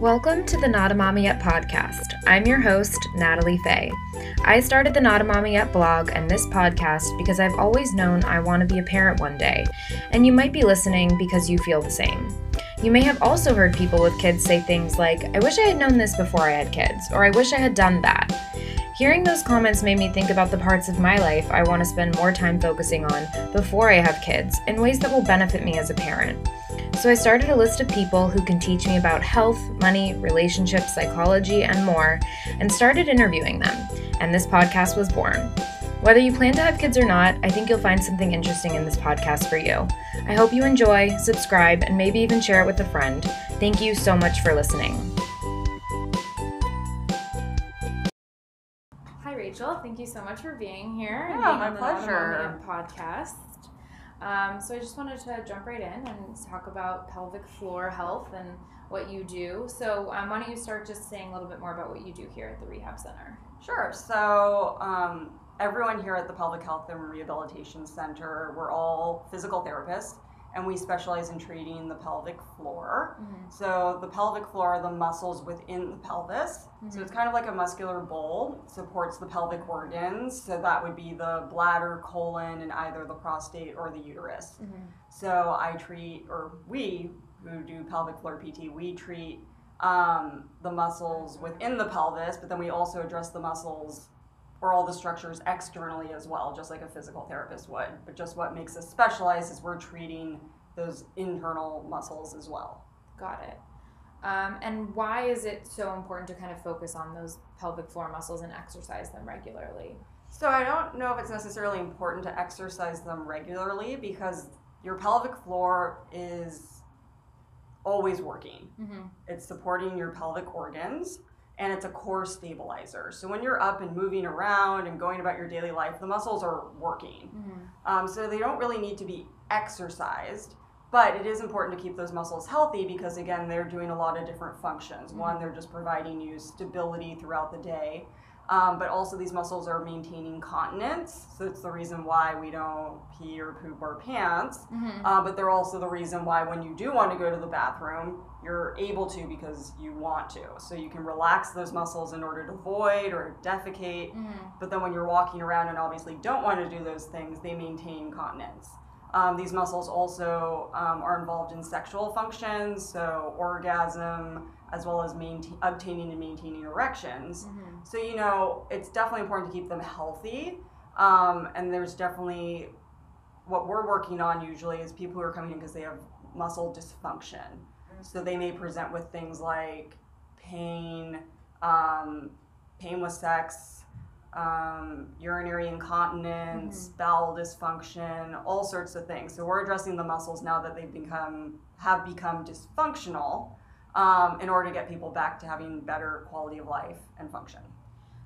Welcome to the Not a Mama Yet podcast. I'm your host, Natalie Fay. I started the Not a Mama Yet blog and this podcast because I've always known I want to be a parent one day, and you might be listening because you feel the same. You may have also heard people with kids say things like, I wish I had known this before I had kids, or I wish I had done that. Hearing those comments made me think about the parts of my life I want to spend more time focusing on before I have kids in ways that will benefit me as a parent. So I started a list of people who can teach me about health, money, relationships, psychology, and more, and started interviewing them. And this podcast was born. Whether you plan to have kids or not, I think you'll find something interesting in this podcast for you. I hope you enjoy, subscribe, and maybe even share it with a friend. Thank you so much for listening. Hi, Rachel. Thank you so much for being here and Yeah, being my on the pleasure. Moment podcast. Um, so I just wanted to jump right in and talk about pelvic floor health and what you do. So um, why don't you start just saying a little bit more about what you do here at the Rehab Center? Sure. So, um, everyone here at the Pelvic Health and Rehabilitation Center, we're all physical therapists, and we specialize in treating the pelvic floor. Mm-hmm. So, the pelvic floor are the muscles within the pelvis. So, mm-hmm. it's kind of like a muscular bowl, supports the pelvic organs. So, that would be the bladder, colon, and either the prostate or the uterus. Mm-hmm. So, I treat, or we who do pelvic floor PT, we treat um, the muscles within the pelvis, but then we also address the muscles or all the structures externally as well, just like a physical therapist would. But just what makes us specialized is we're treating those internal muscles as well. Got it. Um, and why is it so important to kind of focus on those pelvic floor muscles and exercise them regularly? So I don't know if it's necessarily important to exercise them regularly because your pelvic floor is always working. Mm-hmm. It's supporting your pelvic organs and it's a core stabilizer. So when you're up and moving around and going about your daily life, the muscles are working. Mm-hmm. Um, so they don't really need to be exercised, but it is important to keep those muscles healthy because, again, they're doing a lot of different functions. One, they're just providing you stability throughout the day. Um, but also, these muscles are maintaining continence. So, it's the reason why we don't pee or poop our pants. Mm-hmm. Uh, but they're also the reason why, when you do want to go to the bathroom, you're able to because you want to. So, you can relax those muscles in order to void or defecate. Mm-hmm. But then when you're walking around and obviously don't want to do those things, they maintain continence. Um, these muscles also um, are involved in sexual functions, so orgasm, as well as maintain, obtaining and maintaining erections. Mm-hmm. So, you know, it's definitely important to keep them healthy. Um, and there's definitely what we're working on usually is people who are coming in because they have muscle dysfunction. So they may present with things like pain, um, pain with sex, um, urinary incontinence, bowel dysfunction, all sorts of things. So we're addressing the muscles now that they've become have become dysfunctional um, in order to get people back to having better quality of life and function.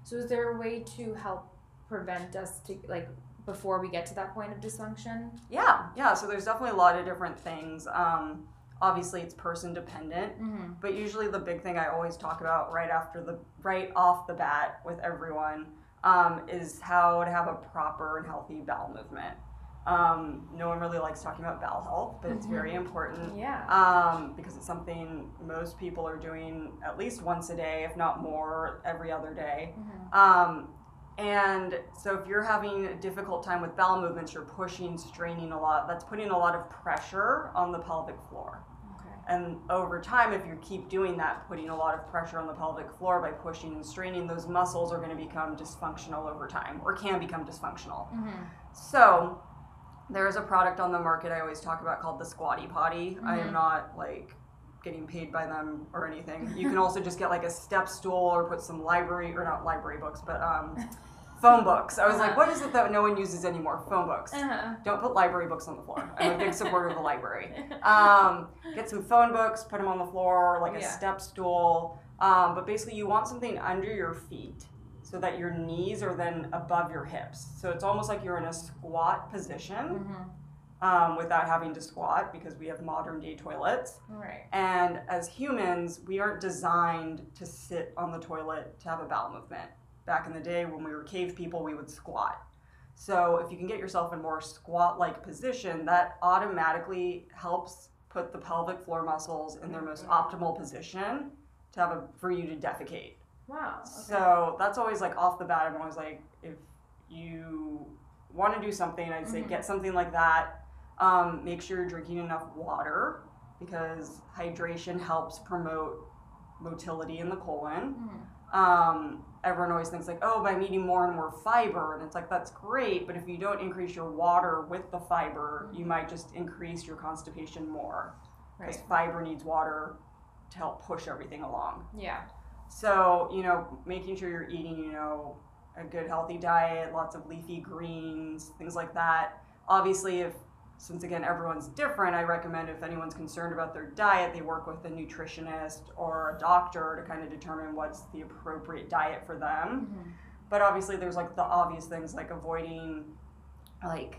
So, is there a way to help prevent us to like before we get to that point of dysfunction? Yeah, yeah. So there's definitely a lot of different things. Um, obviously, it's person dependent, Mm-hmm. but usually the big thing I always talk about right after the right off the bat with everyone um, is how to have a proper and healthy bowel movement. Um, no one really likes talking about bowel health, but it's very important Yeah. um, because it's something most people are doing at least once a day, if not more, every other day. Mhm. Um, and so if you're having a difficult time with bowel movements, you're pushing, straining a lot. That's putting a lot of pressure on the pelvic floor. Okay. And over time, if you keep doing that, putting a lot of pressure on the pelvic floor by pushing and straining, those muscles are going to become dysfunctional over time or can become dysfunctional. Mm-hmm. So there is a product on the market I always talk about called the Squatty Potty. I Mhm. am not like getting paid by them or anything. You can also just get like a step stool or put some library or not library books, but um, phone books. I was like, Uh-huh. what is it that no one uses anymore? Phone books. Uh-huh. Don't put library books on the floor. I'm a big supporter of the library. Um, get some phone books, put them on the floor, like a Yeah. step stool. Um, but basically, you want something under your feet so that your knees are then above your hips. So it's almost like you're in a squat position Mhm. um, without having to squat because we have modern day toilets. Right. And as humans, we aren't designed to sit on the toilet to have a bowel movement. Back in the day when we were cave people, we would squat. So if you can get yourself in more squat like position, that automatically helps put the pelvic floor muscles in their most optimal position to have a for you to defecate. Wow. Okay. So that's always like off the bat. I'm always like, if you want to do something, I'd say Mhm. get something like that. Um, make sure you're drinking enough water because hydration helps promote motility in the colon. Mhm. Um, everyone always thinks like, oh, by eating more and more fiber, and it's like that's great, but if you don't increase your water with the fiber, you might just increase your constipation more because Right. fiber needs water to help push everything along. Yeah. So, you know, making sure you're eating, you know, a good healthy diet, lots of leafy greens, things like that. Obviously, if since again everyone's different, I recommend if anyone's concerned about their diet, they work with a nutritionist or a doctor to kind of determine what's the appropriate diet for them. Mhm. But obviously, there's like the obvious things like avoiding like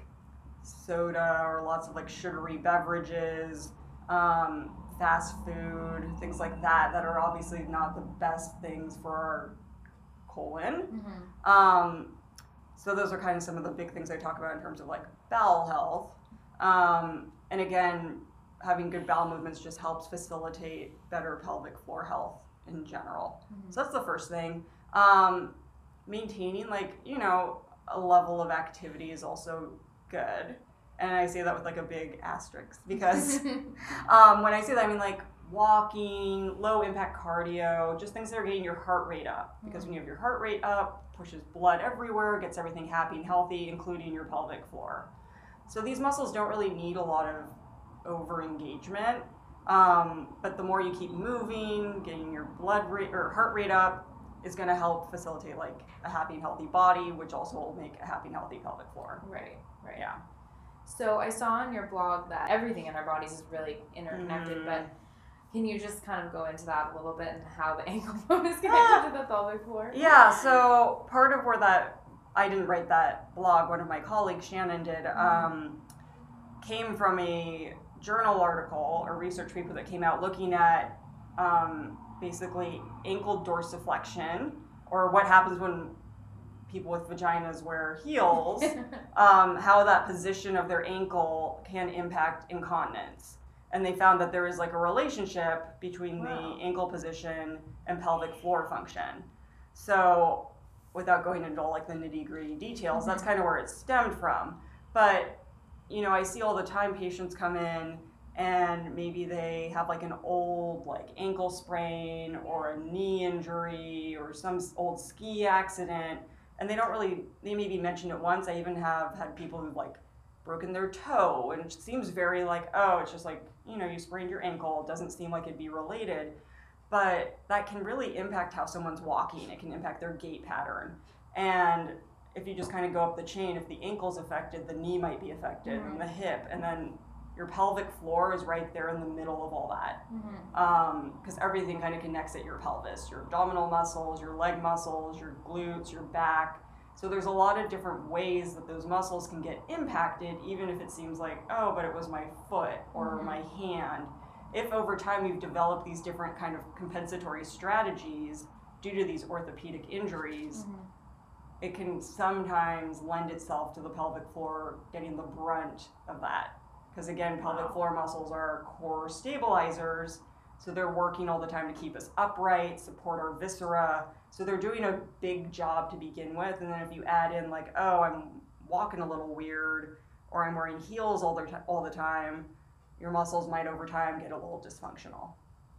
soda or lots of like sugary beverages, um, fast food, things like that, that are obviously not the best things for our colon. Mhm. Um, so those are kind of some of the big things I talk about in terms of like bowel health. Um, and again, having good bowel movements just helps facilitate better pelvic floor health in general. Mhm. So that's the first thing. Um, maintaining like you know a level of activity is also good, and I say that with like a big asterisk because um, when I say that I mean like walking, low impact cardio, just things that are getting your heart rate up. Because when you have your heart rate up, pushes blood everywhere, gets everything happy and healthy, including your pelvic floor. So these muscles don't really need a lot of over engagement. Um, but the more you keep moving, getting your blood rate or heart rate up is going to help facilitate like a happy and healthy body, which also will make a happy and healthy pelvic floor. Right. Right. Yeah. So I saw on your blog that everything in our bodies is really interconnected, Mm. but can you just kind of go into that a little bit and how the ankle bone is connected to the pelvic floor? Yeah, so part of where that I didn't write that blog, one of my colleagues, Shannon, did, um, came from a journal article or research paper that came out looking at um, basically ankle dorsiflexion or what happens when people with vaginas wear heels, um, how that position of their ankle can impact incontinence. And they found that there is like a relationship between Wow. the ankle position and pelvic floor function. So, without going into all like the nitty gritty details, that's kind of where it stemmed from. But, you know, I see all the time patients come in and maybe they have like an old like ankle sprain or a knee injury or some old ski accident and they don't really they maybe mention it once. I even have had people who've like broken their toe and it seems very like oh it's just like you know you sprained your ankle. It doesn't seem like it'd be related. But that can really impact how someone's walking. It can impact their gait pattern. And if you just kind of go up the chain if the ankle's affected the knee might be affected Mhm. and the hip and then your pelvic floor is right there in the middle of all that because everything kind of connects at your pelvis your abdominal muscles your leg muscles your glutes your back so there's a lot of different ways that those muscles can get impacted even if it seems like oh but it was my foot or Mhm. my hand if over time you've developed these different kind of compensatory strategies due to these orthopedic injuries Mhm. it can sometimes lend itself to the pelvic floor getting the brunt of that. Because again, pelvic floor muscles are our core stabilizers, so they're working all the time to keep us upright, support our viscera. So they're doing a big job to begin with. And then if you add in, like, oh, I'm walking a little weird, or I'm wearing heels all the, ti- all the time, your muscles might over time get a little dysfunctional.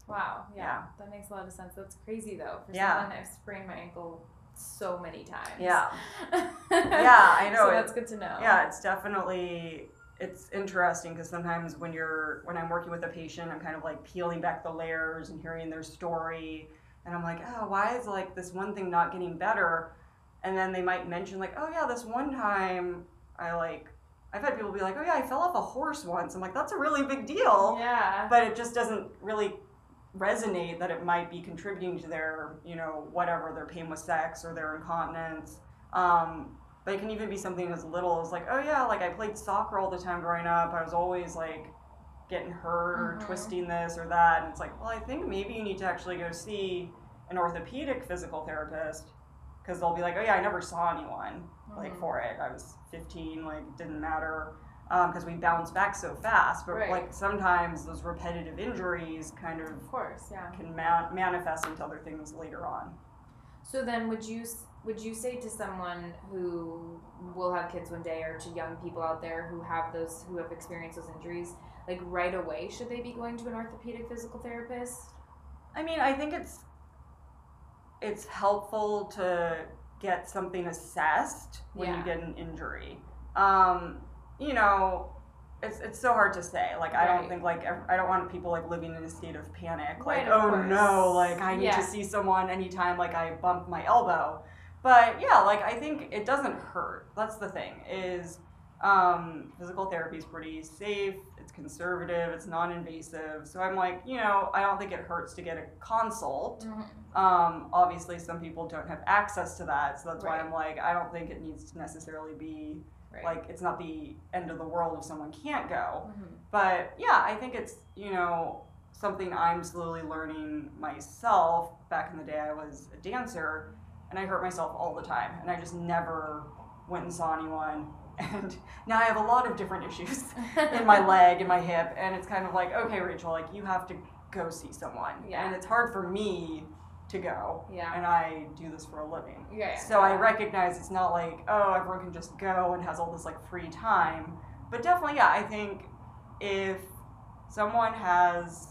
Wow. Yeah, Yeah. That makes a lot of sense. That's crazy though. For Yeah. someone I've sprained my ankle so many times. Yeah. yeah, I know. So that's good to know. yeah it's definitely it's interesting because sometimes when you're when i'm working with a patient i'm kind of like peeling back the layers and hearing their story and i'm like oh why is like this one thing not getting better? And then they might mention like oh yeah this one time i like i've had people be like oh yeah i fell off a horse once i'm like that's a really big deal. Yeah. but it just doesn't really resonate that it might be contributing to their you know whatever their pain with sex or their incontinence. Um, but it can even be something as little as like oh yeah like i played soccer all the time growing up i was always like getting hurt or Mhm. twisting this or that and it's like well i think maybe you need to actually go see an orthopedic physical therapist because they'll be like oh yeah i never saw anyone like Mhm. for it i was 15 like it didn't matter because we bounce back so fast. But Right. like sometimes those repetitive injuries kind of Of course, yeah. can ma- manifest into other things later on. So then, would you would you say to someone who will have kids one day, or to young people out there who have those who have experienced those injuries, like right away, should they be going to an orthopedic physical therapist? I mean, I think it's it's helpful to get something assessed when Yeah. you get an injury. Um, you know, it's it's so hard to say. Like I don't think like I don't want people like living in a state of panic. Right, Like of oh course. no, like I need Yeah. to see someone anytime like I bump my elbow. But yeah, like I think it doesn't hurt. That's the thing is um, physical therapy is pretty safe. It's conservative. It's non-invasive. So I'm like, you know, I don't think it hurts to get a consult. Um, obviously, some people don't have access to that, so that's why I'm like, I don't think it needs to necessarily be Right. like it's not the end of the world if someone can't go. Mhm. But yeah, I think it's you know something I'm slowly learning myself. Back in the day, I was a dancer, and I hurt myself all the time, and I just never went and saw anyone. And now I have a lot of different issues in my leg and my hip, and it's kind of like, okay, Rachel, like you have to go see someone, Yeah. and it's hard for me to go, Yeah. and I do this for a living. Yeah. yeah. So I recognize it's not like, oh, everyone can just go and has all this like free time. But definitely, yeah, I think if someone has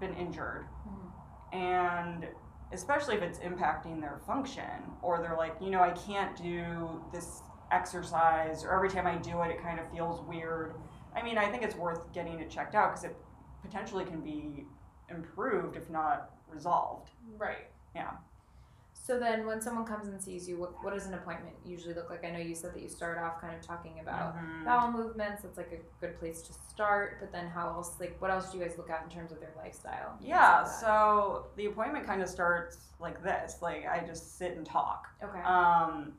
been injured Mhm. and especially if it's impacting their function or they're like, you know, I can't do this exercise or every time I do it, it kind of feels weird. I mean, I think it's worth getting it checked out because it potentially can be improved if not resolved. Right. Yeah. So then, when someone comes and sees you, what, what does an appointment usually look like? I know you said that you start off kind of talking about Mhm. bowel movements. That's like a good place to start. But then, how else? Like, what else do you guys look at in terms of their lifestyle? Yeah, like so the appointment kind of starts like this. Like I just sit and talk. okay. Um,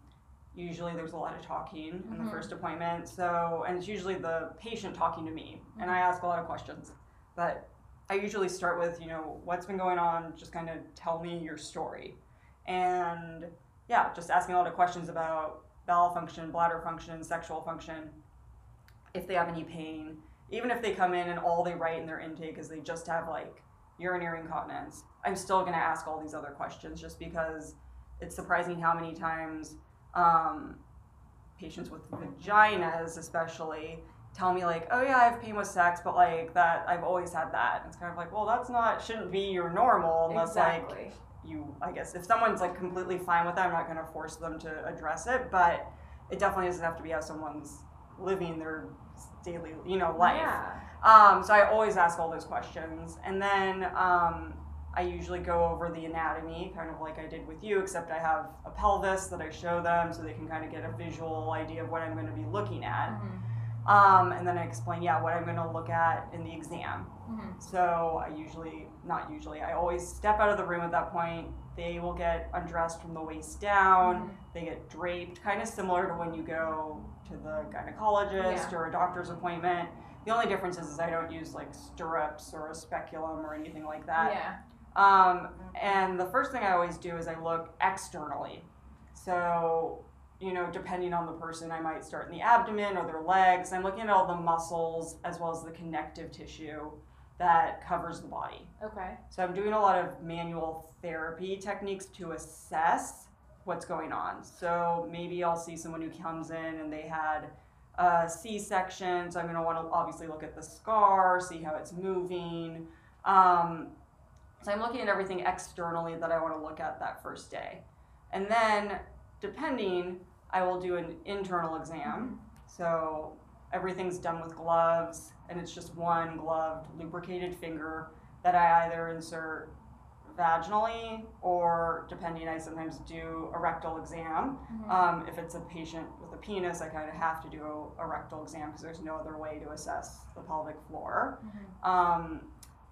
usually there's a lot of talking in Mhm. the first appointment. So and it's usually the patient talking to me, and I ask a lot of questions. But I usually start with you know what's been going on. Just kind of tell me your story, and yeah, just asking a lot of questions about bowel function, bladder function, sexual function. If they have any pain, even if they come in and all they write in their intake is they just have like urinary incontinence, I'm still going to ask all these other questions just because it's surprising how many times um, patients with vaginas, especially, tell me like, "Oh yeah, I have pain with sex, but like that, I've always had that." It's kind of like, well, that's not shouldn't be your normal unless like exactly. You i guess if someone's like completely fine with that i'm not going to force them to address it but it definitely doesn't have to be how someone's living their daily you know life Yeah. um, so i always ask all those questions and then um, i usually go over the anatomy kind of like i did with you except i have a pelvis that i show them so they can kind of get a visual idea of what i'm going to be looking at Mhm. Um, and then i explain yeah what i'm going to look at in the exam Mhm. so I usually, not usually, I always step out of the room at that point. They will get undressed from the waist down. Mhm. They get draped, kind of similar to when you go to the gynecologist Yeah. or a doctor's appointment. The only difference is, is I don't use like stirrups or a speculum or anything like that. Yeah. Um, and the first thing I always do is I look externally. So, you know, depending on the person, I might start in the abdomen or their legs. I'm looking at all the muscles as well as the connective tissue that covers the body. Okay. So I'm doing a lot of manual therapy techniques to assess what's going on. So maybe I'll see someone who comes in and they had a C-section. So I'm going to want to obviously look at the scar, see how it's moving. Um, so I'm looking at everything externally that I want to look at that first day. And then, depending, I will do an internal exam. So everything's done with gloves, and it's just one gloved, lubricated finger that I either insert vaginally or, depending, I sometimes do a rectal exam. Mhm. Um, if it's a patient with a penis, I kind of have to do a, a rectal exam because there's no other way to assess the pelvic floor. Mhm. Um,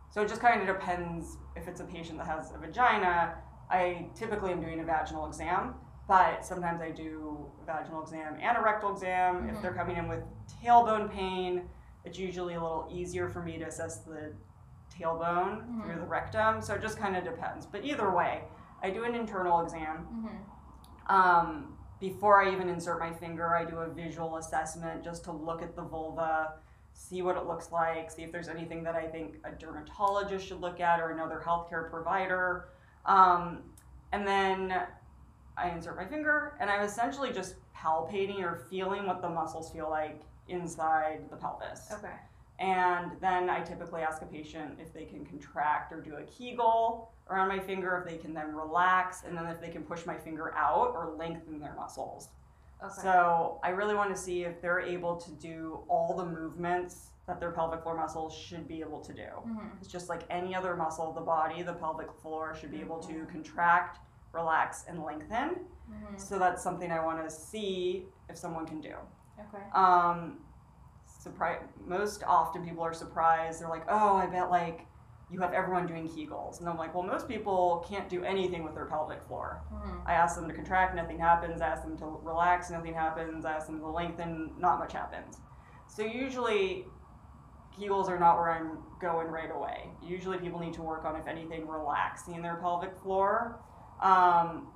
so it just kind of depends if it's a patient that has a vagina. I typically am doing a vaginal exam, but sometimes I do a vaginal exam and a rectal exam. If Mhm. they're coming in with tailbone pain, it's usually a little easier for me to assess the tailbone Mhm. through the rectum. So it just kind of depends. But either way, I do an internal exam. Mhm. Um, before I even insert my finger, I do a visual assessment just to look at the vulva, see what it looks like, see if there's anything that I think a dermatologist should look at or another healthcare provider. Um, and then I insert my finger, and I'm essentially just palpating or feeling what the muscles feel like inside the pelvis. Okay. And then I typically ask a patient if they can contract or do a Kegel around my finger, if they can then relax, and then if they can push my finger out or lengthen their muscles. Okay. So I really want to see if they're able to do all the movements that their pelvic floor muscles should be able to do. Mhm. It's just like any other muscle of the body, the pelvic floor should be able to Mhm. contract, relax, and lengthen. Mhm. So that's something I want to see if someone can do. Okay. Um, surprise. Most often, people are surprised. They're like, "Oh, I bet like you have everyone doing Kegels," and I'm like, "Well, most people can't do anything with their pelvic floor." Mhm. I ask them to contract, nothing happens. I ask them to relax, nothing happens. I ask them to lengthen, not much happens. So usually, Kegels are not where I'm going right away. Usually, people need to work on, if anything, relaxing their pelvic floor. Um,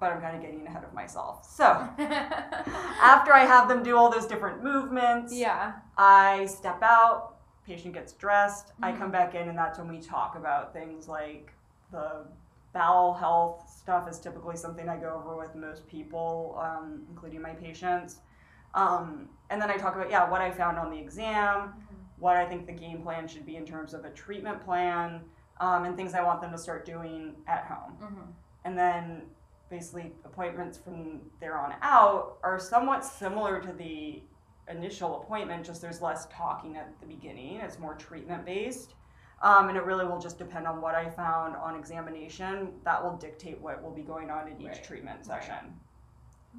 but I'm kind of getting ahead of myself. So after I have them do all those different movements, yeah. I step out, patient gets dressed, I Mhm. come back in, and that's when we talk about things like the bowel health stuff is typically something I go over with most people, um, including my patients. Um, and then I talk about, yeah, what I found on the exam, what I think the game plan should be in terms of a treatment plan, um, and things I want them to start doing at home Mhm. And then basically appointments from there on out are somewhat similar to the initial appointment just there's less talking at the beginning it's more treatment based um, and it really will just depend on what i found on examination that will dictate what will be going on in each Right. treatment Right. session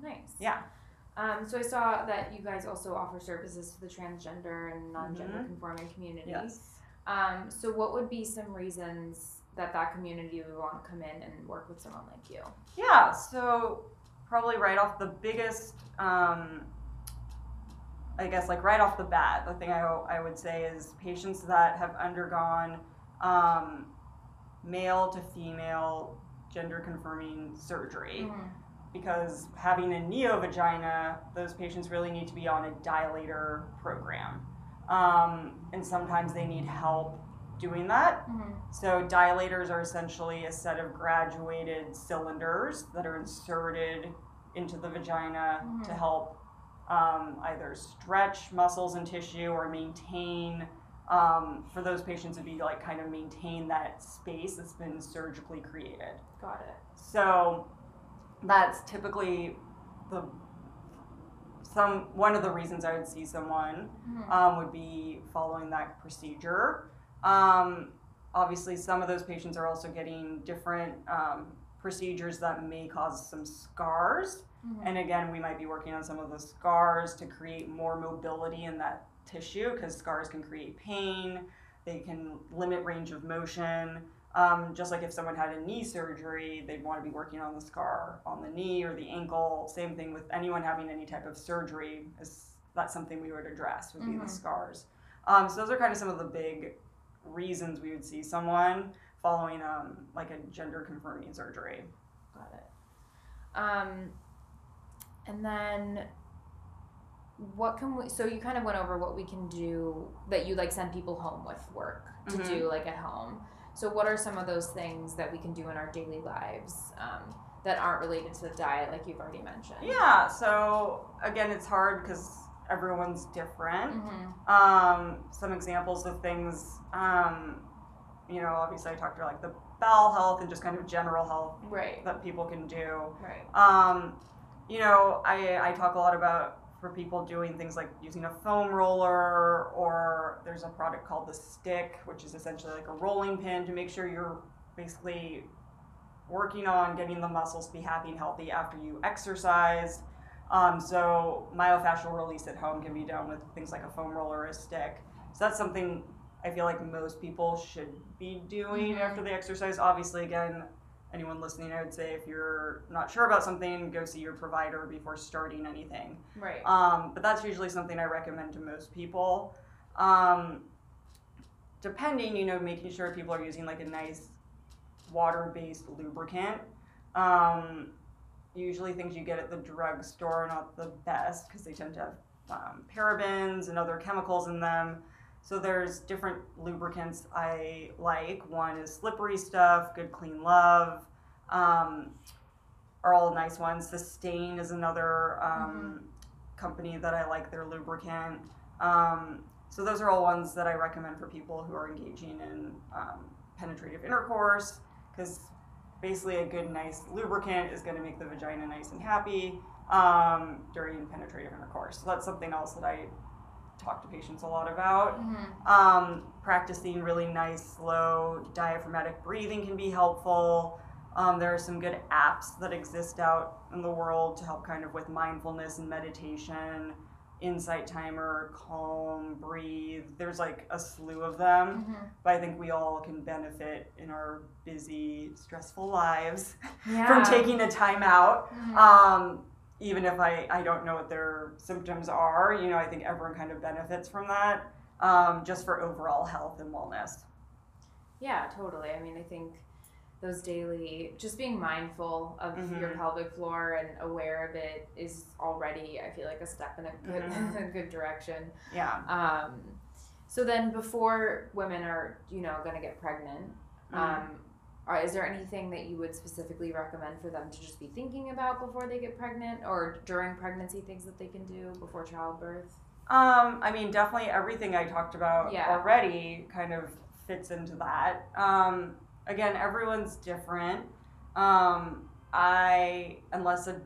Nice. yeah Um, so I saw that you guys also offer services to the transgender and non-gender Mhm. conforming community. yes Um, so what would be some reasons that that community would want to come in and work with someone like you? Yeah, so probably right off the biggest, um, I guess, like right off the bat, the thing I, I would say is patients that have undergone um, male to female gender confirming surgery. Mhm. Because having a neovagina, those patients really need to be on a dilator program. Um, and sometimes they need help doing that. Mhm. So dilators are essentially a set of graduated cylinders that are inserted into the vagina Mhm. to help um, either stretch muscles and tissue or maintain. Um, for those patients, it'd be like kind of maintain that space that's been surgically created. Got it. So that's typically the some one of the reasons I would see someone Mhm. um, would be following that procedure. Um, obviously, some of those patients are also getting different um, procedures that may cause some scars. Mhm. And again, we might be working on some of the scars to create more mobility in that tissue because scars can create pain, they can limit range of motion. Um, just like if someone had a knee surgery, they'd want to be working on the scar on the knee or the ankle. Same thing with anyone having any type of surgery. Is that's something we would address would be Mhm. the scars. Um, so those are kind of some of the big reasons we would see someone following um, like a gender confirming surgery. Got it. Um, and then what can we? So you kind of went over what we can do that you like send people home with work to Mhm. do like at home. So what are some of those things that we can do in our daily lives um, that aren't related to the diet, like you've already mentioned? Yeah, so again, it's hard because everyone's different. Mm-hmm. Um, some examples of things, um, you know, obviously I talked about like the bowel health and just kind of general health Right. that people can do. Right. Um, you know, I, I talk a lot about for people doing things like using a foam roller or there's a product called the stick, which is essentially like a rolling pin to make sure you're basically working on getting the muscles to be happy and healthy after you exercise. Um, so myofascial release at home can be done with things like a foam roller or a stick. So that's something I feel like most people should be doing Mhm. after they exercise. Obviously, again, anyone listening, I would say if you're not sure about something, go see your provider before starting anything. Right. Um, but that's usually something I recommend to most people. Um, depending, you know, making sure people are using like a nice water-based lubricant. Um, usually things you get at the drugstore are not the best because they tend to have um, parabens and other chemicals in them. So there's different lubricants I like. One is slippery stuff, good clean love, um, are all nice ones. Sustain is another um, company that I like their lubricant. Um, so those are all ones that I recommend for people who are engaging in um, penetrative intercourse because basically a good nice lubricant is going to make the vagina nice and happy um, during penetrative intercourse. So that's something else that I talk to patients a lot about. Mm-hmm. Um, practicing really nice, slow diaphragmatic breathing can be helpful. Um, there are some good apps that exist out in the world to help kind of with mindfulness and meditation, insight timer, calm, breathe. There's like a slew of them, Mm-hmm. but I think we all can benefit in our busy, stressful lives Yeah. from taking a time out. Mhm. Um, even if I, I don't know what their symptoms are, you know, I think everyone kind of benefits from that um, just for overall health and wellness. Yeah, totally. I mean, I think those daily, just being mindful of your Mhm. pelvic floor and aware of it is already, I feel like, a step in a good, Mhm. a good direction. Yeah. Um, so then, before women are, you know, going to get pregnant, Mhm. um, are, is there anything that you would specifically recommend for them to just be thinking about before they get pregnant, or during pregnancy, things that they can do before childbirth? Um, I mean, definitely everything I talked about Yeah. already kind of fits into that. Um, again, everyone's different. Um, I, unless a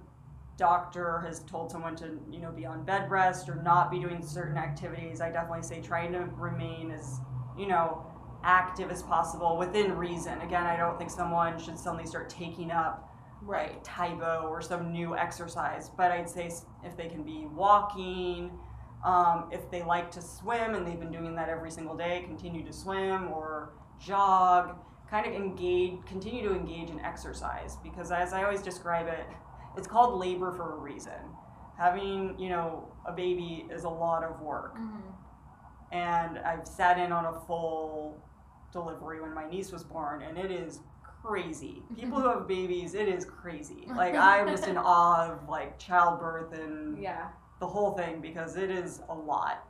doctor has told someone to, you know, be on bed rest or not be doing certain activities, I definitely say trying to remain as, you know, active as possible within reason. Again, I don't think someone should suddenly start taking up right like Tae Bo or some new exercise. But I'd say if they can be walking, um, if they like to swim and they've been doing that every single day, continue to swim or jog, kind of engage, continue to engage in exercise because as I always describe it, it's called labor for a reason. Having, you know, a baby is a lot of work Mm-hmm. and I've sat in on a full delivery when my niece was born, and it is crazy. People who have babies, it is crazy. Like I'm just in awe of like childbirth and Yeah. the whole thing because it is a lot.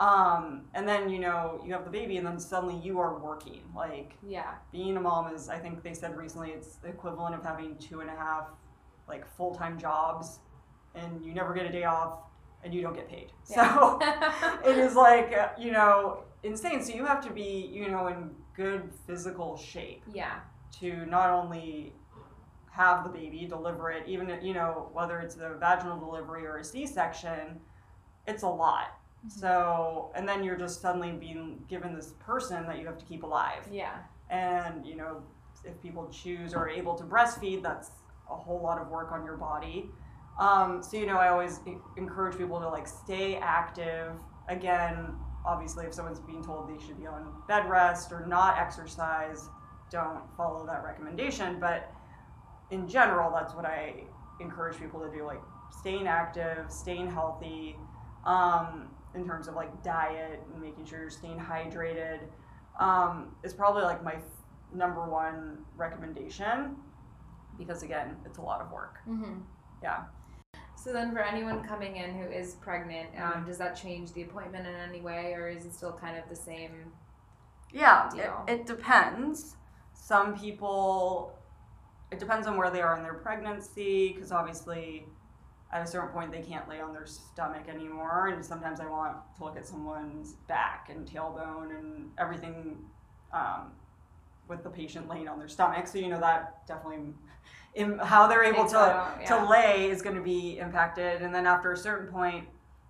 Um, and then you know you have the baby, and then suddenly you are working. Like Yeah. being a mom is, I think they said recently, it's the equivalent of having two and a half like full time jobs, and you never get a day off, and you don't get paid. Yeah. So it is like you know insane so you have to be you know in good physical shape yeah. to not only have the baby deliver it even you know whether it's a vaginal delivery or a c-section it's a lot so and then you're just suddenly being given this person that you have to keep alive. Yeah. and you know if people choose or are able to breastfeed that's a whole lot of work on your body. Um, so you know i always encourage people to like stay active. Again obviously if someone's being told they should be on bed rest or not exercise don't follow that recommendation. But in general that's what i encourage people to do like staying active staying healthy. Um, in terms of like diet and making sure you're staying hydrated um, is probably like my f- number one recommendation because again it's a lot of work Mm-hmm. yeah So then, for anyone coming in who is pregnant, um, Mhm. does that change the appointment in any way, or is it still kind of the same? yeah it, Deal. it depends some people it depends on where they are in their pregnancy because obviously at a certain point they can't lay on their stomach anymore and sometimes i want to look at someone's back and tailbone and everything um, with the patient laying on their stomach. So you know that definitely in how they're able to out, to lay is going to be impacted. And then after a certain point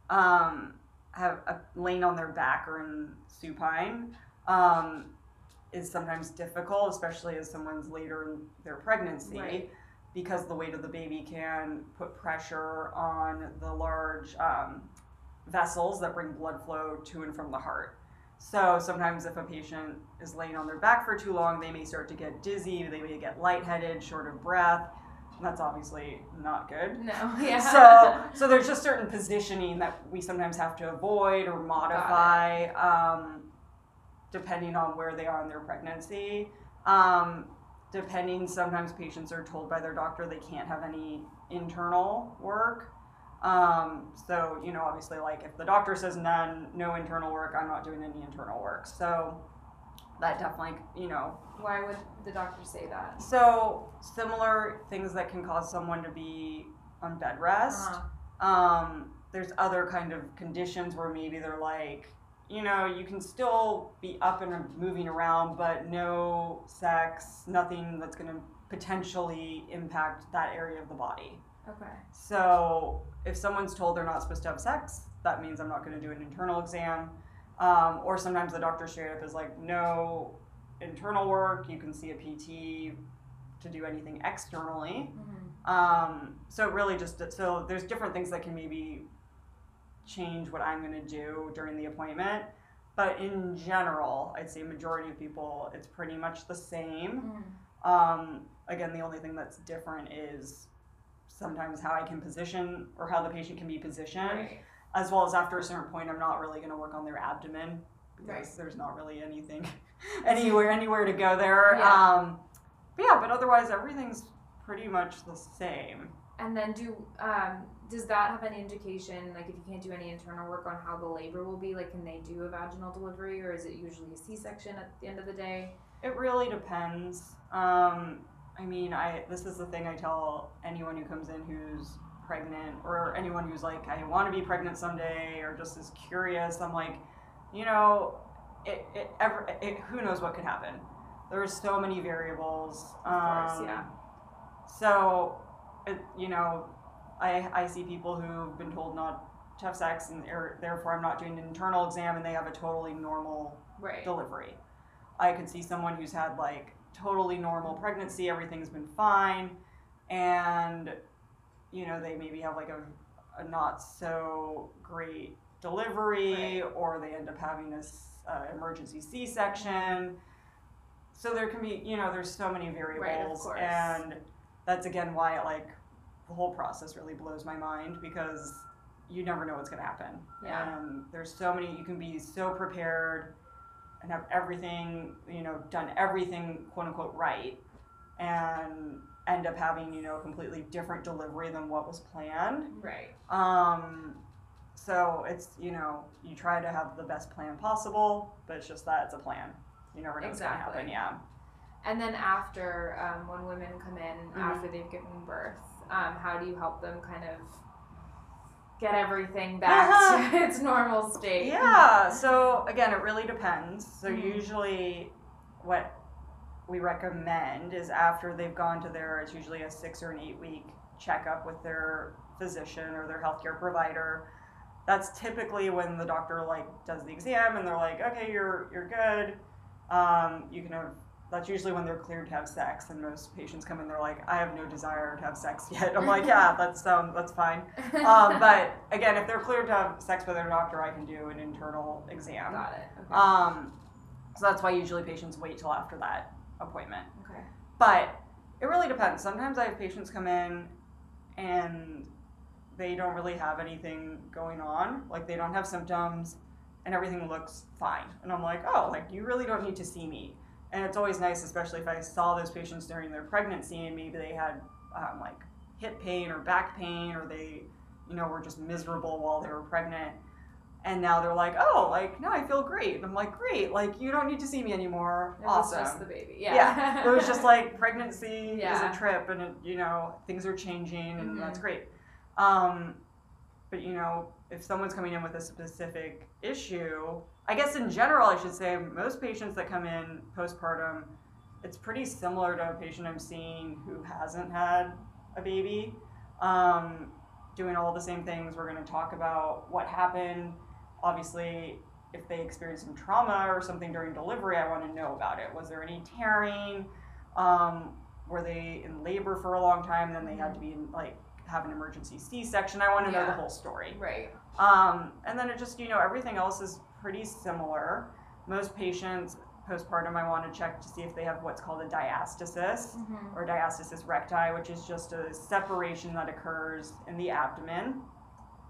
um, have a, laying on their back or in supine um, is sometimes difficult especially as someone's later in their pregnancy. Right. Because the weight of the baby can put pressure on the large um, vessels that bring blood flow to and from the heart so sometimes if a patient is laying on their back for too long they may start to get dizzy they may get lightheaded short of breath that's obviously not good No. Yeah. so so there's just certain positioning that we sometimes have to avoid or modify um, depending on where they are in their pregnancy um, depending sometimes patients are told by their doctor they can't have any internal work. Um, so, you know, obviously, like if the doctor says none, no internal work, I'm not doing any internal work. So, that definitely, you know. Why would the doctor say that? So, similar things that can cause someone to be on bed rest. Uh-huh. Um, there's other kind of conditions where maybe they're like, you know, you can still be up and moving around, but no sex, nothing that's going to potentially impact that area of the body. Okay. So if someone's told they're not supposed to have sex, that means I'm not going to do an internal exam. Um, or sometimes the doctor straight up is like, no internal work. You can see a PT to do anything externally. Mm-hmm. Um, so really just so there's different things that can maybe change what I'm going to do during the appointment. But in general, I'd say majority of people, it's pretty much the same. Mm. Um, again, the only thing that's different is sometimes how I can position or how the patient can be positioned, Right. as well as after a certain point, I'm not really going to work on their abdomen because Right. there's not really anything anywhere anywhere to go there. Yeah. Um, but yeah, but otherwise everything's pretty much the same. And then do um, does that have any indication, like if you can't do any internal work on how the labor will be, like can they do a vaginal delivery or is it usually a C-section at the end of the day? It really depends. Um, I mean, I this is the thing I tell anyone who comes in who's pregnant or anyone who's like, I want to be pregnant someday or just is curious. I'm like, you know, it, it ever it, who knows what could happen. There are so many variables. Of course, Um, yeah. So, it, you know, I I see people who've been told not to have sex and er- therefore I'm not doing an internal exam and they have a totally normal Right. delivery. I could see someone who's had like totally normal pregnancy, everything's been fine, and you know they maybe have like a, a not so great delivery, Right. or they end up having this uh, emergency C-section. So there can be, you know, there's so many variables, course. and that's again why it, like the whole process really blows my mind because you never know what's going to happen. Yeah. And there's so many, you can be so prepared and have everything, you know, done everything quote unquote right and end up having, you know, a completely different delivery than what was planned. Right. Um, so it's, you know, you try to have the best plan possible, but it's just that it's a plan. You never know exactly. what's going to happen. Yeah. And then after, um, when women come in Mhm. after they've given birth, um, how do you help them kind of get everything back to its normal state? Yeah. So again, it really depends. So Mhm. usually, what we recommend is after they've gone to their, it's usually a six or an eight week checkup with their physician or their healthcare provider. That's typically when the doctor like does the exam and they're like, okay, you're you're good. Um, you can have. That's usually when they're cleared to have sex, and most patients come in. They're like, I have no desire to have sex yet. I'm like, yeah, that's um, that's fine. Um, but again, if they're cleared to have sex with their doctor, I can do an internal exam. Got it. Okay. Um, so that's why usually patients wait till after that appointment. okay. But it really depends. Sometimes I have patients come in and they don't really have anything going on. Like they don't have symptoms and everything looks fine. And I'm like, oh, like you really don't need to see me. And it's always nice, especially if I saw those patients during their pregnancy and maybe they had um, like hip pain or back pain or they, you know, were just miserable while they were pregnant. And now they're like, oh, like, no, I feel great. And I'm like, great. Like, you don't need to see me anymore. It was awesome just the baby. Yeah. yeah, it was just like pregnancy is a trip, and it, you know things are changing, and that's Mhm. great. Um, but you know, if someone's coming in with a specific issue, I guess in general, I should say most patients that come in postpartum, it's pretty similar to a patient I'm seeing who hasn't had a baby. Um, doing all the same things. We're going to talk about what happened. Obviously, if they experienced some trauma or something during delivery, I want to know about it. Was there any tearing? Um, were they in labor for a long time? Then they had to be in, like have an emergency C-section. I want to know the whole story. Right. Um, and then it just you know everything else is pretty similar. Most patients postpartum, I want to check to see if they have what's called a diastasis Mm-hmm. or diastasis recti, which is just a separation that occurs in the abdomen.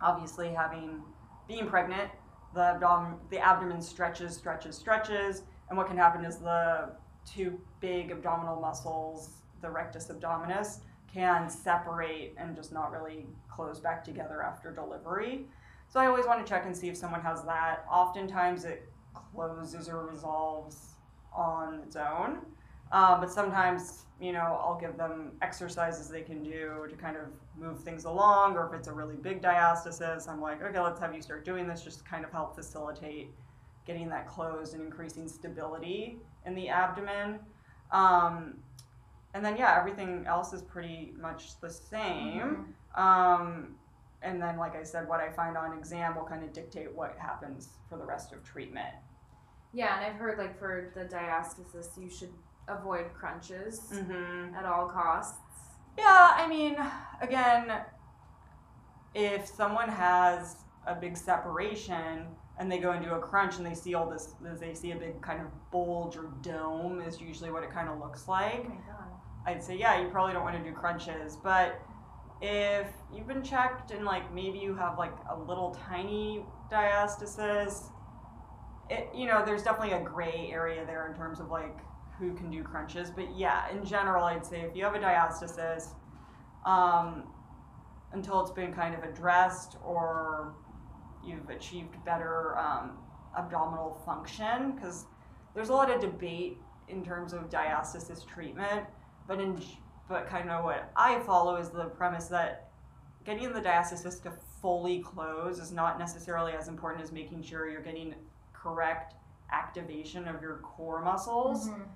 Obviously, having being pregnant, the abdomen the abdomen stretches, stretches, stretches, and what can happen is the two big abdominal muscles, the rectus abdominis, can separate and just not really close back together after delivery. So I always want to check and see if someone has that. Oftentimes it closes or resolves on its own. Um, but sometimes, you know, I'll give them exercises they can do to kind of move things along, or if it's a really big diastasis, I'm like, okay, let's have you start doing this just to kind of help facilitate getting that closed and increasing stability in the abdomen. Um, and then, yeah, everything else is pretty much the same. Mhm. Um, and then, like I said, what I find on exam will kind of dictate what happens for the rest of treatment. Yeah, and I've heard like for the diastasis, you should avoid crunches Mm-hmm. at all costs. Yeah, I mean, again, if someone has a big separation and they go into a crunch and they see all this, they see a big kind of bulge or dome is usually what it kind of looks like. Oh my god. I'd say, yeah, you probably don't want to do crunches. But if you've been checked and like maybe you have like a little tiny diastasis, it you know, there's definitely a gray area there in terms of like who can do crunches. But yeah, in general, I'd say if you have a diastasis, um, until it's been kind of addressed or you've achieved better um, abdominal function, because there's a lot of debate in terms of diastasis treatment but in but kind of what I follow is the premise that getting the diastasis to fully close is not necessarily as important as making sure you're getting correct activation of your core muscles Mhm.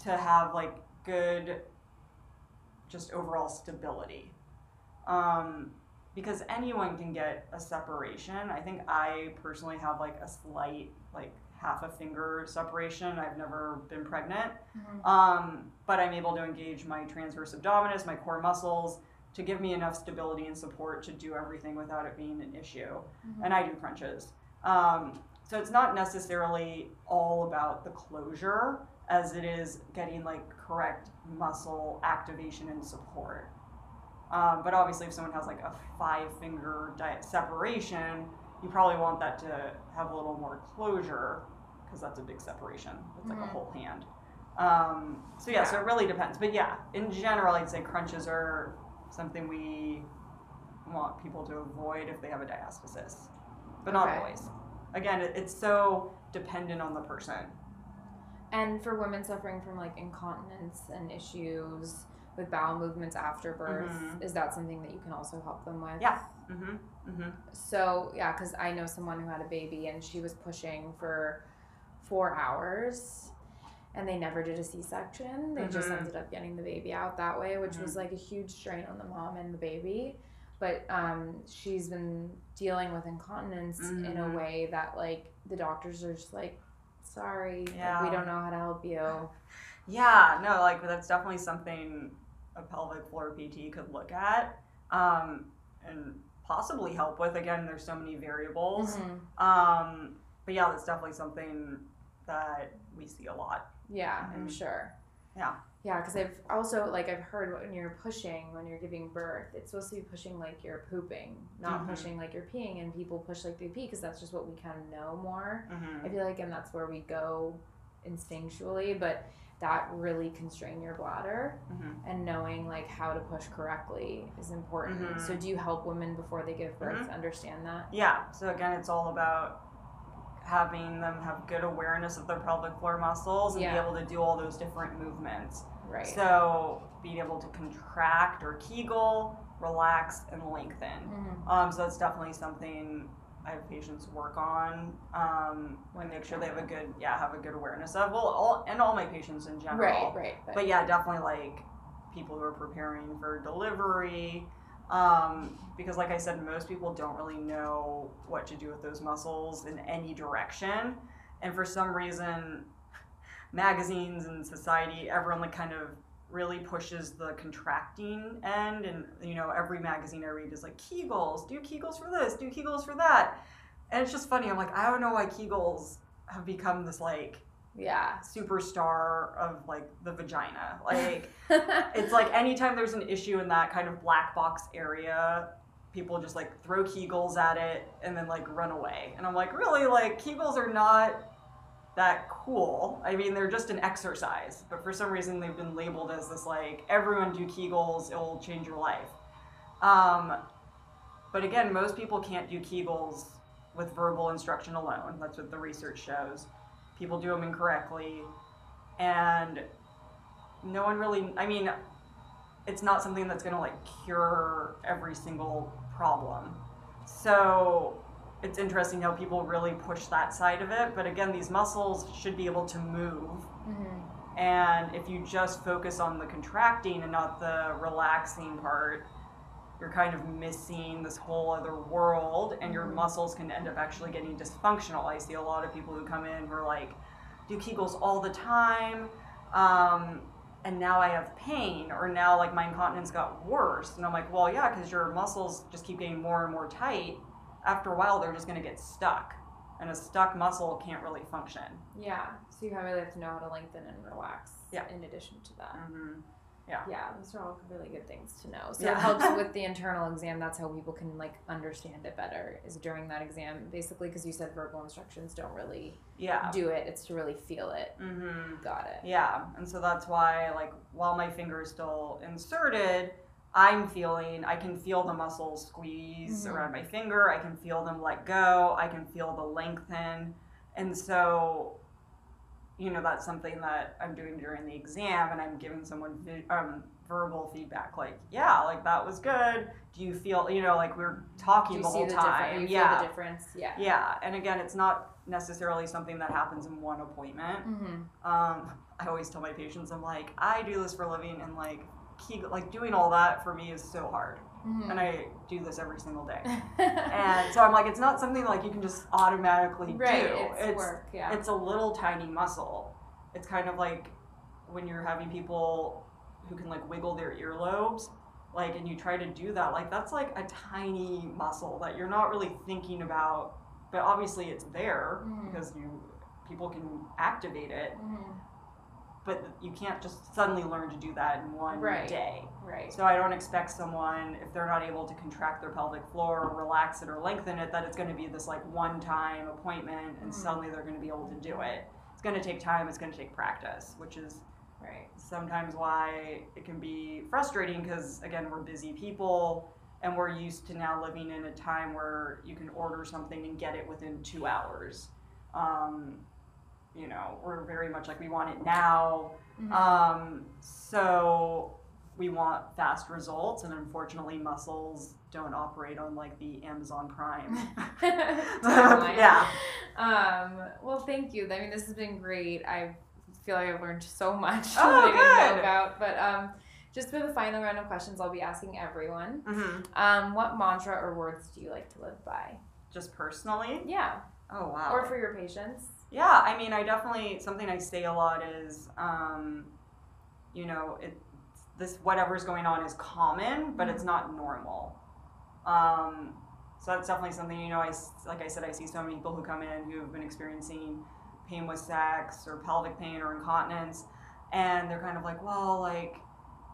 to have like good just overall stability um, because anyone can get a separation i think i personally have like a slight like half a finger separation i've never been pregnant Mhm. um, but I'm able to engage my transverse abdominis, my core muscles, to give me enough stability and support to do everything without it being an issue. Mhm. And I do crunches. Um, so it's not necessarily all about the closure as it is getting like correct muscle activation and support. Um, but obviously, if someone has like a five finger di- separation, you probably want that to have a little more closure because that's a big separation. It's like Mhm. a whole hand. Um, so yeah, so it really depends. But yeah, in general, I'd say crunches are something we want people to avoid if they have a diastasis, but not Okay. always. Again, it's so dependent on the person. And for women suffering from like incontinence and issues with bowel movements after birth, Mhm. is that something that you can also help them with? Yeah. Mm-hmm. Mm-hmm. So yeah, because I know someone who had a baby and she was pushing for four hours, and they never did a C-section. They just Mhm. ended up getting the baby out that way, which was like a huge strain on the mom and the baby. But um, she's been dealing with incontinence in a Mhm. way that like the doctors are just like, sorry, like, Yeah. we don't know how to help you. Yeah, no, like that's definitely something a pelvic floor PT could look at um, and possibly help with. Again, there's so many variables. Mhm. Um, but yeah, that's definitely something that we see a lot. Yeah, I'm Mhm. sure. Yeah. Yeah, because I've also like I've heard when you're pushing when you're giving birth, it's supposed to be pushing like you're pooping, not Mhm. pushing like you're peeing. And people push like they pee because that's just what we kind of know more. Mm-hmm. I feel like, and that's where we go instinctually. But that really constrain your bladder, Mm-hmm. and knowing like how to push correctly is important. So, do you help women before they give birth Mhm. understand that? Yeah. So again, it's all about having them have good awareness of their pelvic floor muscles and Yeah. be able to do all those different movements. Right. So being able to contract or Kegel, relax, and lengthen. Mhm. Um, so that's definitely something I have patients work on. Um, When they make sure they have a good, yeah, have a good awareness of. Well, all and all my patients in general. Right. Right. But, But yeah, definitely like people who are preparing for delivery. Um, because like I said, most people don't really know what to do with those muscles in any direction. And for some reason, magazines and society, everyone like kind of really pushes the contracting end and you know every magazine i read is like kegels do kegels for this do kegels for that and it's just funny i'm like i don't know why kegels have become this like yeah. superstar of like the vagina like it's like anytime there's an issue in that kind of black box area people just like throw kegels at it and then like run away and i'm like really like kegels are not that cool. I mean, they're just an exercise, but for some reason they've been labeled as this like everyone do Kegels, it will change your life. Um, but again, most people can't do Kegels with verbal instruction alone. That's what the research shows. People do them incorrectly, and no one really. I mean, it's not something that's going to like cure every single problem. So it's interesting how people really push that side of it. But again, these muscles should be able to move. Mm-hmm. And if you just focus on the contracting and not the relaxing part, you're kind of missing this whole other world, and your mm-hmm. muscles can end up actually getting dysfunctional. I see a lot of people who come in who are like, do Kegels all the time. Um, and now I have pain, or now like my incontinence got worse. And I'm like, well, yeah, because your muscles just keep getting more and more tight after a while they're just going to get stuck and a stuck muscle can't really function yeah so you really have to know how to lengthen and relax yeah in addition to that mm-hmm. Yeah yeah those are all really good things to know so yeah. it helps with the internal exam that's how people can like understand it better is during that exam basically because you said verbal instructions don't really yeah do it it's to really feel it mm-hmm. got it yeah and so that's why like while my finger is still inserted I'm feeling, I can feel the muscles squeeze mm-hmm. around my finger. I can feel them let go. I can feel the lengthen. And so, you know, that's something that I'm doing during the exam and I'm giving someone um, verbal feedback like, yeah, like that was good. Do you feel, you know, like we're talking the whole the time. yeah. the difference. Yeah. Yeah. And again, it's not necessarily something that happens in one appointment. Mm-hmm. Um, I always tell my patients, I'm like, I do this for a living and like Kegel, like doing all that for me is so hard. Mm-hmm. And I do this every single day. and so I'm like, it's not something like you can just automatically right, do. It's, it's work, yeah. It's a little tiny muscle. It's kind of like when you're having people who can like wiggle their earlobes, like, and you try to do that, like, that's like a tiny muscle that you're not really thinking about, but obviously it's there mm-hmm. because you people can activate it. Mm-hmm but you can't just suddenly learn to do that in one right. day. Right. So I don't expect someone if they're not able to contract their pelvic floor or relax it or lengthen it that it's going to be this like one time appointment and mm. suddenly they're going to be able to do it. It's going to take time, it's going to take practice, which is right. sometimes why it can be frustrating because again, we're busy people and we're used to now living in a time where you can order something and get it within 2 hours. Um, you know, we're very much like we want it now. Mm-hmm. Um, so we want fast results, and unfortunately, muscles don't operate on like the Amazon Prime. yeah. Um, well, thank you. I mean, this has been great. I feel like I've learned so much oh, that I didn't know about. But um, just for the final round of questions, I'll be asking everyone. Mm-hmm. Um, what mantra or words do you like to live by? Just personally? Yeah. Oh wow. Or for your patients? Yeah, I mean, I definitely something I say a lot is, um, you know, it this whatever's going on is common, but it's mm-hmm. not normal. Um, so that's definitely something you know. I like I said, I see so many people who come in who have been experiencing pain with sex or pelvic pain or incontinence, and they're kind of like, well, like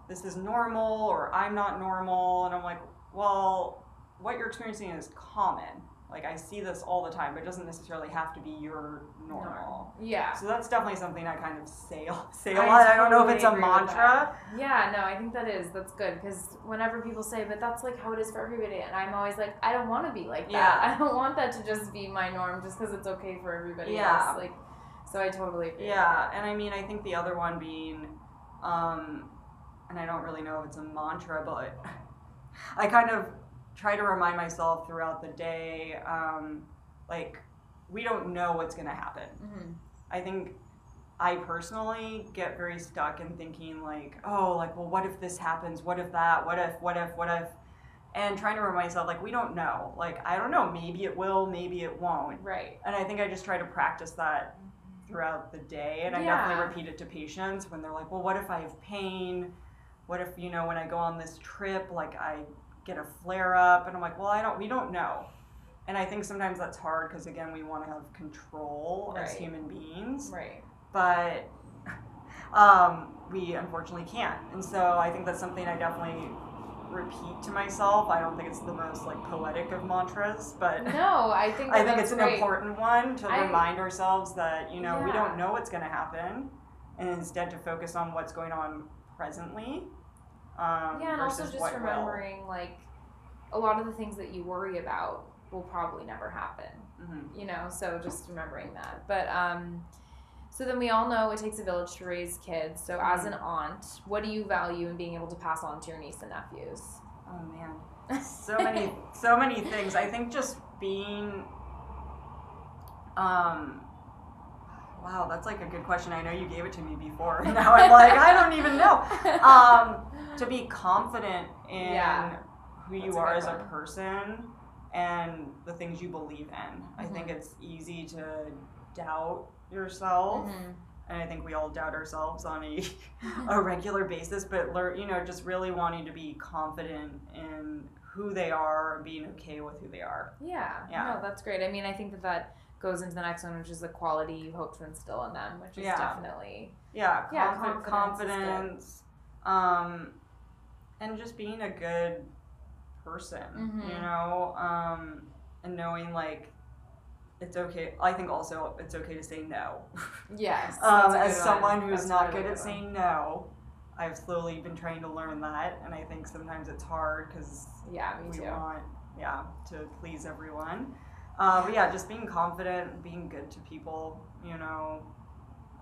this is normal or I'm not normal, and I'm like, well, what you're experiencing is common like I see this all the time, but it doesn't necessarily have to be your normal. Yeah. So that's definitely something I kind of say say a lot. I, don't know if it's a mantra. Yeah, no, I think that is that's good because whenever people say, but that's like how it is for everybody, and I'm always like, I don't want to be like that. Yeah. I don't want that to just be my norm just because it's okay for everybody yeah. else. Like, so I totally agree. Yeah, and I mean, I think the other one being, um, and I don't really know if it's a mantra, but I kind of try to remind myself throughout the day, um, like we don't know what's going to happen. Mm-hmm. I think I personally get very stuck in thinking like, oh, like, well, what if this happens? What if that? What if? What if? What if? And trying to remind myself like we don't know. Like I don't know. Maybe it will. Maybe it won't. Right. And I think I just try to practice that throughout the day, and I definitely repeat it to patients when they're like, well, what if I have pain? What if you know when I go on this trip, like I get a flare up and i'm like well i don't we don't know and i think sometimes that's hard because again we want to have control right. as human beings right but um, we unfortunately can't and so i think that's something i definitely repeat to myself. I don't think it's the most like poetic of mantras, but No, I think I think it's an great. important one to I- remind ourselves that you know we don't know what's going to happen, and instead to focus on what's going on presently. Um, Yeah, and also just will. remembering like a lot of the things that you worry about will probably never happen. Mhm. You know, so just remembering that. But um so then we all know it takes a village to raise kids. So as an aunt, what do you value in being able to pass on to your niece and nephews? Oh man, so many, so many things. I think just being, um, wow, that's like a good question. I know you gave it to me before. Now I'm like, I don't even know. Um, to be confident in Yeah. who you That's a are good as a person and the things you believe in. I think it's easy to doubt yourself. Mhm. And I think we all doubt ourselves on a, a regular basis, but learn, you know, just really wanting to be confident in who they are and being okay with who they are. Yeah. Yeah. No, that's great. I mean, I think that that goes into the next one, which is the quality you hope to instill in them, which is Yeah. definitely Yeah, Yeah, confidence confidence, um, and just being a good person, you Mhm. know, um, and knowing like it's okay. I think also it's okay to say no. yes. um, as someone one. who's That's not good at one. saying no, I've slowly been trying to learn that, and I think sometimes it's hard because Yeah, me we too. want yeah to please everyone. Uh, but yeah, just being confident, being good to people, you know,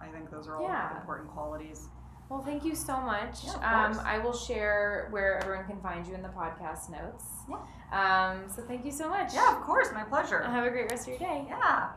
I think those are all Yeah. important qualities. Well, thank you so much. Yeah, um. I will share where everyone can find you in the podcast notes. Yeah. Um, so thank you so much. Yeah, of course, my pleasure. Have a great rest of your day. Yeah.